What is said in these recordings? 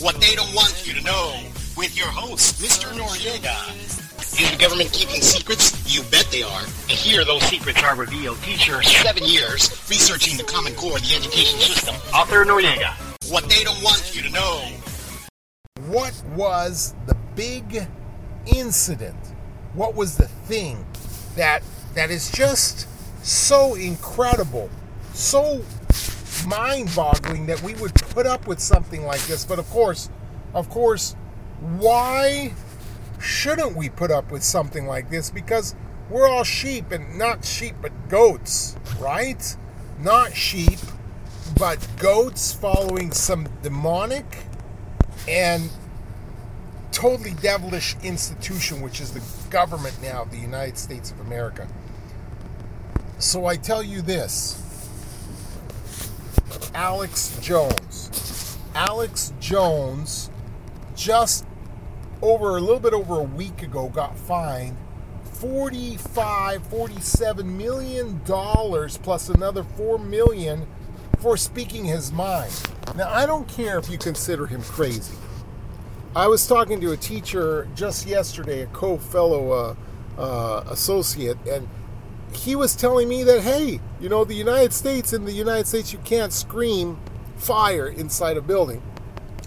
What they don't want you to know with your host, Mr. Noriega. Is the government keeping secrets? You bet they are. And here those secrets are revealed. Teacher, seven years researching the Common Core, the education system. Author Noriega. What they don't want you to know. What was the big incident? What was the thing that that is just so incredible, so mind-boggling that we would put up with something like this? But of course, of course, why shouldn't we put up with something like this? Because we're all sheep and not sheep but goats, right? Not sheep, but goats following some demonic and totally devilish institution, which is the government now the United States of America. So I tell you this Alex Jones. Alex Jones just over a little bit over a week ago got fined 45 47 million dollars plus another 4 million for speaking his mind now i don't care if you consider him crazy i was talking to a teacher just yesterday a co-fellow uh, uh, associate and he was telling me that hey you know the united states in the united states you can't scream fire inside a building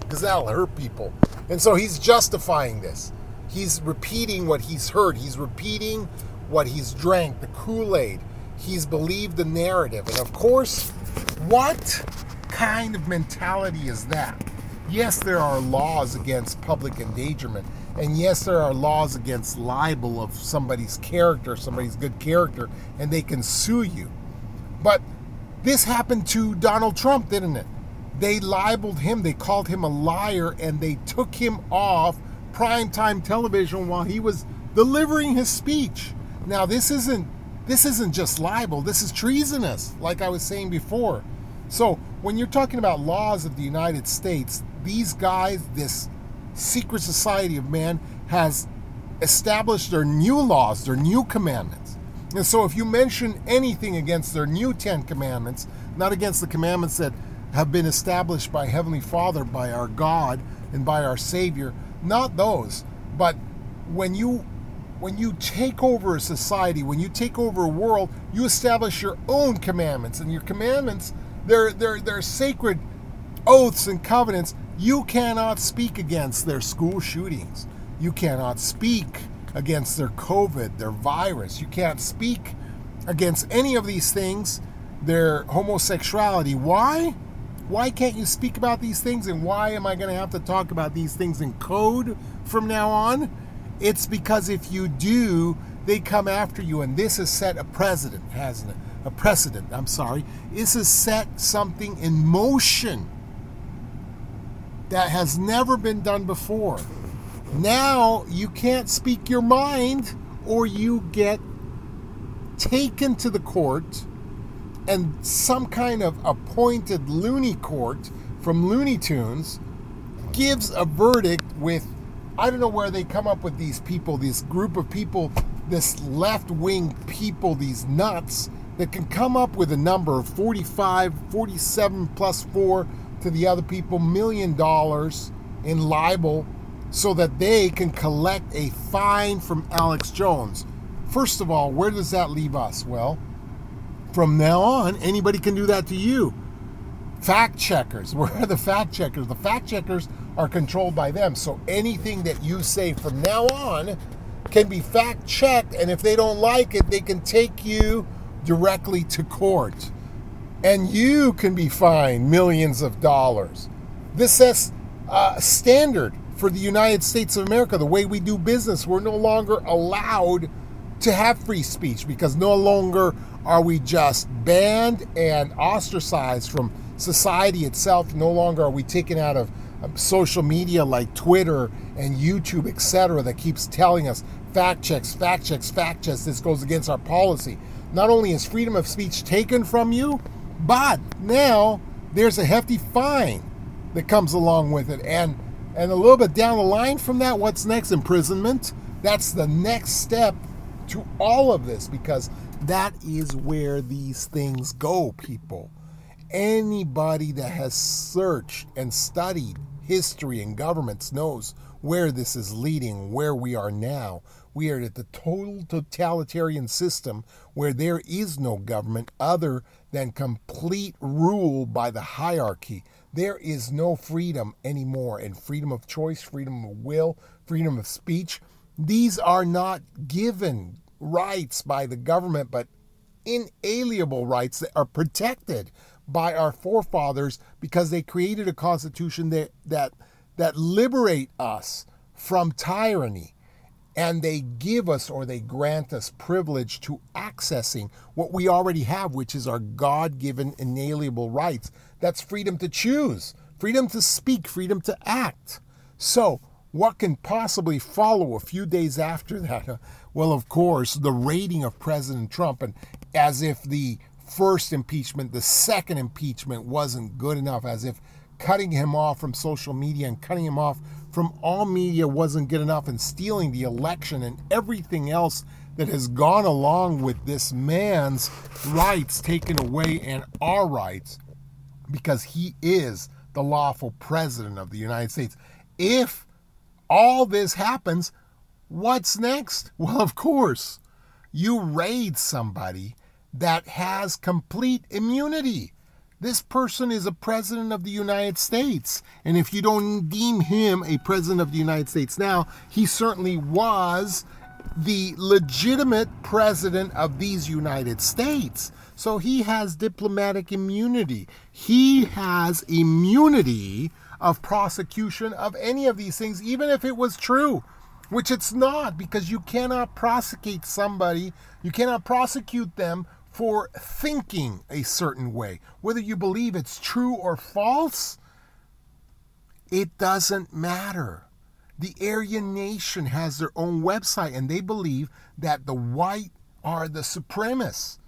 because that'll hurt people and so he's justifying this. He's repeating what he's heard. He's repeating what he's drank, the Kool Aid. He's believed the narrative. And of course, what kind of mentality is that? Yes, there are laws against public endangerment. And yes, there are laws against libel of somebody's character, somebody's good character, and they can sue you. But this happened to Donald Trump, didn't it? they libeled him, they called him a liar, and they took him off primetime television while he was delivering his speech. Now this isn't this isn't just libel, this is treasonous, like I was saying before. So when you're talking about laws of the United States, these guys, this secret society of man, has established their new laws, their new commandments. And so if you mention anything against their new Ten Commandments, not against the commandments that have been established by Heavenly Father, by our God, and by our Savior. Not those, but when you when you take over a society, when you take over a world, you establish your own commandments, and your commandments they're they're they're sacred oaths and covenants. You cannot speak against their school shootings. You cannot speak against their COVID, their virus. You can't speak against any of these things, their homosexuality. Why? Why can't you speak about these things? And why am I going to have to talk about these things in code from now on? It's because if you do, they come after you. And this has set a precedent, hasn't it? A precedent, I'm sorry. This has set something in motion that has never been done before. Now you can't speak your mind or you get taken to the court and some kind of appointed loony court from Looney Tunes gives a verdict with I don't know where they come up with these people, this group of people, this left wing people, these nuts that can come up with a number of 45, 47 plus 4 to the other people, million dollars in libel so that they can collect a fine from Alex Jones. First of all, where does that leave us? Well, from now on, anybody can do that to you. Fact checkers, where are the fact checkers? The fact checkers are controlled by them. So anything that you say from now on can be fact checked, and if they don't like it, they can take you directly to court. And you can be fined millions of dollars. This is a standard for the United States of America, the way we do business. We're no longer allowed to have free speech because no longer are we just banned and ostracized from society itself. No longer are we taken out of um, social media like Twitter and YouTube, etc., that keeps telling us fact checks, fact checks, fact checks. This goes against our policy. Not only is freedom of speech taken from you, but now there's a hefty fine that comes along with it. And and a little bit down the line from that, what's next? Imprisonment. That's the next step to all of this because that is where these things go, people. Anybody that has searched and studied history and governments knows where this is leading, where we are now. We are at the total totalitarian system where there is no government other than complete rule by the hierarchy. There is no freedom anymore, and freedom of choice, freedom of will, freedom of speech. These are not given rights by the government, but inalienable rights that are protected by our forefathers because they created a constitution that that that liberate us from tyranny and they give us or they grant us privilege to accessing what we already have which is our god-given inalienable rights. That's freedom to choose freedom to speak freedom to act. So what can possibly follow a few days after that? Well, of course, the rating of President Trump, and as if the first impeachment, the second impeachment wasn't good enough, as if cutting him off from social media and cutting him off from all media wasn't good enough, and stealing the election and everything else that has gone along with this man's rights taken away and our rights because he is the lawful president of the United States. If all this happens, What's next? Well, of course, you raid somebody that has complete immunity. This person is a president of the United States. And if you don't deem him a president of the United States now, he certainly was the legitimate president of these United States. So he has diplomatic immunity. He has immunity of prosecution of any of these things, even if it was true which it's not because you cannot prosecute somebody, you cannot prosecute them for thinking a certain way. Whether you believe it's true or false, it doesn't matter. The Aryan Nation has their own website and they believe that the white are the supremacists.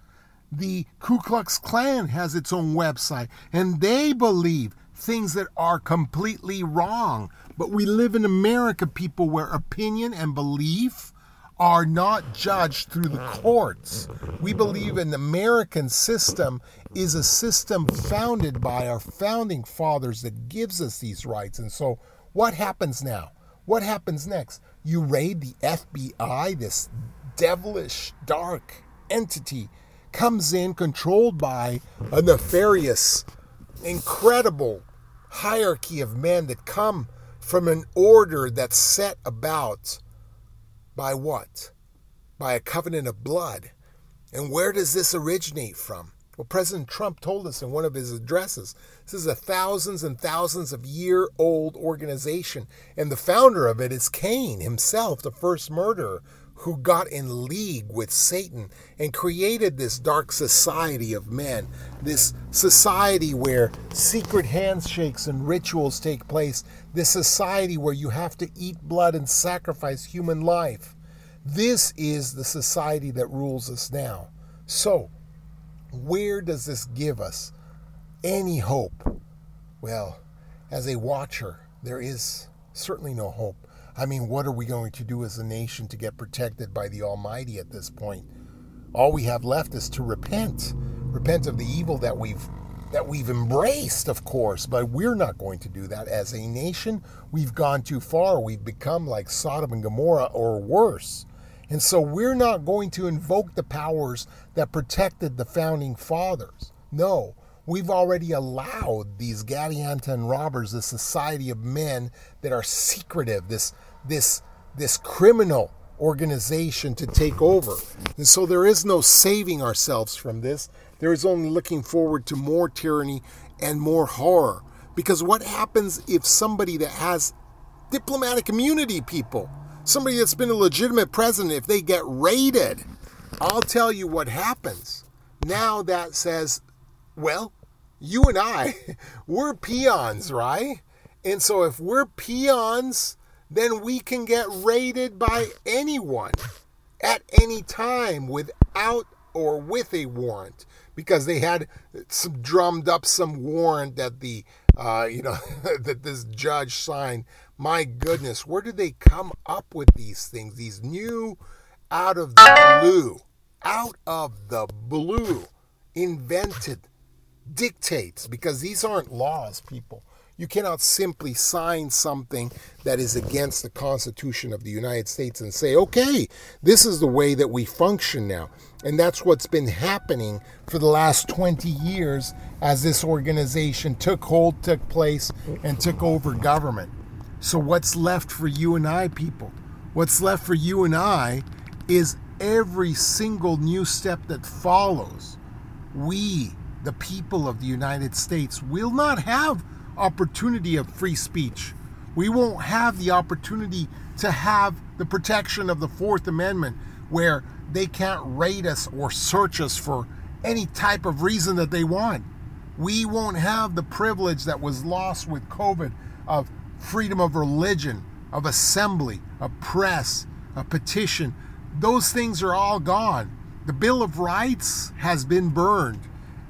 The Ku Klux Klan has its own website and they believe things that are completely wrong. But we live in America, people, where opinion and belief are not judged through the courts. We believe an American system is a system founded by our founding fathers that gives us these rights. And so, what happens now? What happens next? You raid the FBI, this devilish, dark entity comes in controlled by a nefarious, incredible hierarchy of men that come from an order that's set about by what? By a covenant of blood. And where does this originate from? Well, President Trump told us in one of his addresses this is a thousands and thousands of year old organization. And the founder of it is Cain himself, the first murderer, who got in league with Satan and created this dark society of men, this society where secret handshakes and rituals take place, this society where you have to eat blood and sacrifice human life. This is the society that rules us now. So, where does this give us any hope? Well, as a watcher, there is certainly no hope. I mean, what are we going to do as a nation to get protected by the Almighty at this point? All we have left is to repent. Repent of the evil that we've that we've embraced, of course, but we're not going to do that. As a nation, we've gone too far. We've become like Sodom and Gomorrah or worse. And so we're not going to invoke the powers that protected the founding fathers. No, We've already allowed these Gadianton robbers, this society of men that are secretive, this this this criminal organization to take over. And so there is no saving ourselves from this. There is only looking forward to more tyranny and more horror. Because what happens if somebody that has diplomatic immunity, people, somebody that's been a legitimate president, if they get raided, I'll tell you what happens. Now that says, well, you and I, we're peons, right? And so if we're peons, then we can get raided by anyone at any time without or with a warrant because they had some drummed up some warrant that the uh, you know that this judge signed. My goodness, where did they come up with these things? These new out of the blue, out of the blue, invented dictates because these aren't laws, people. You cannot simply sign something that is against the Constitution of the United States and say, okay, this is the way that we function now. And that's what's been happening for the last 20 years as this organization took hold, took place, and took over government. So, what's left for you and I, people? What's left for you and I is every single new step that follows. We, the people of the United States, will not have opportunity of free speech. We won't have the opportunity to have the protection of the Fourth Amendment where they can't raid us or search us for any type of reason that they want. We won't have the privilege that was lost with COVID of freedom of religion, of assembly, of press, a petition. Those things are all gone. The Bill of Rights has been burned.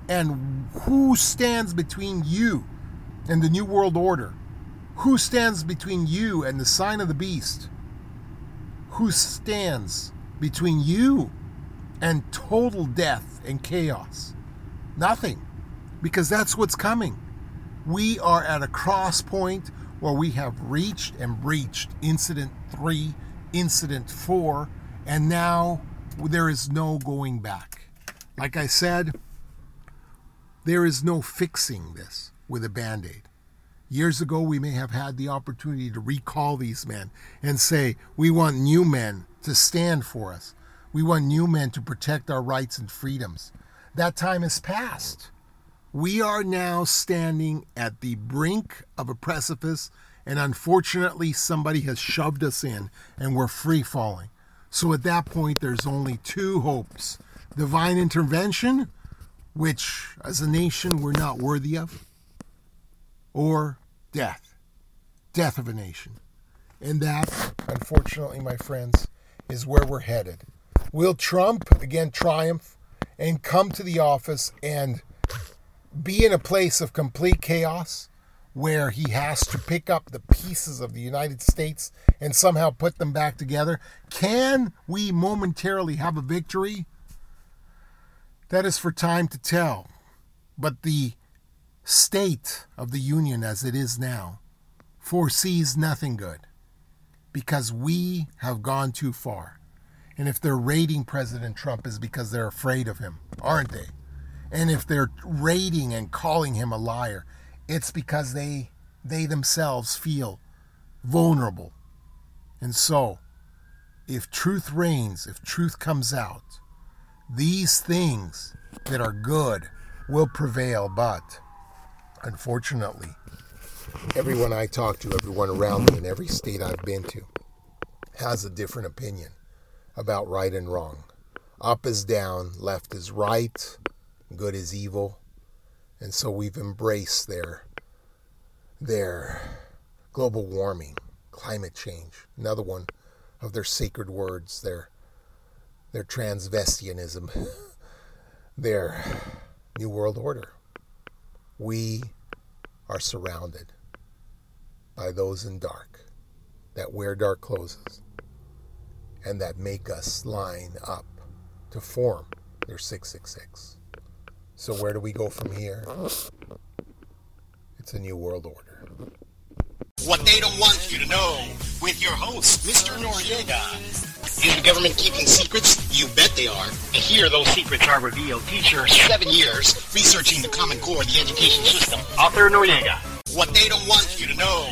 And who stands between you and the New World Order? Who stands between you and the sign of the beast? Who stands between you and total death and chaos? Nothing. Because that's what's coming. We are at a cross point where we have reached and breached incident three, incident four, and now there is no going back. Like I said, there is no fixing this with a band aid. Years ago, we may have had the opportunity to recall these men and say, we want new men to stand for us. We want new men to protect our rights and freedoms. That time has passed. We are now standing at the brink of a precipice, and unfortunately, somebody has shoved us in, and we're free falling. So at that point, there's only two hopes divine intervention, which as a nation we're not worthy of, or death, death of a nation. And that, unfortunately, my friends, is where we're headed. Will Trump again triumph and come to the office and be in a place of complete chaos where he has to pick up the pieces of the United States and somehow put them back together? Can we momentarily have a victory? That is for time to tell. But the state of the Union as it is now foresees nothing good because we have gone too far. And if they're raiding President Trump is because they're afraid of him, aren't they? And if they're raiding and calling him a liar, it's because they they themselves feel vulnerable. And so, if truth reigns, if truth comes out, these things that are good will prevail, but unfortunately, everyone I talk to, everyone around me in every state I've been to, has a different opinion about right and wrong. Up is down, left is right, good is evil. And so we've embraced their their global warming, climate change, another one of their sacred words, their their transvestianism, their new world order. We are surrounded by those in dark that wear dark clothes and that make us line up to form their 666. So, where do we go from here? It's a new world order. What they don't want you to know with your host, Mr. Noriega. Is the government keeping secrets? You bet they are. And here those secrets are revealed. Teacher, seven years researching the Common Core of the education system. Author Noriega. What they don't want you to know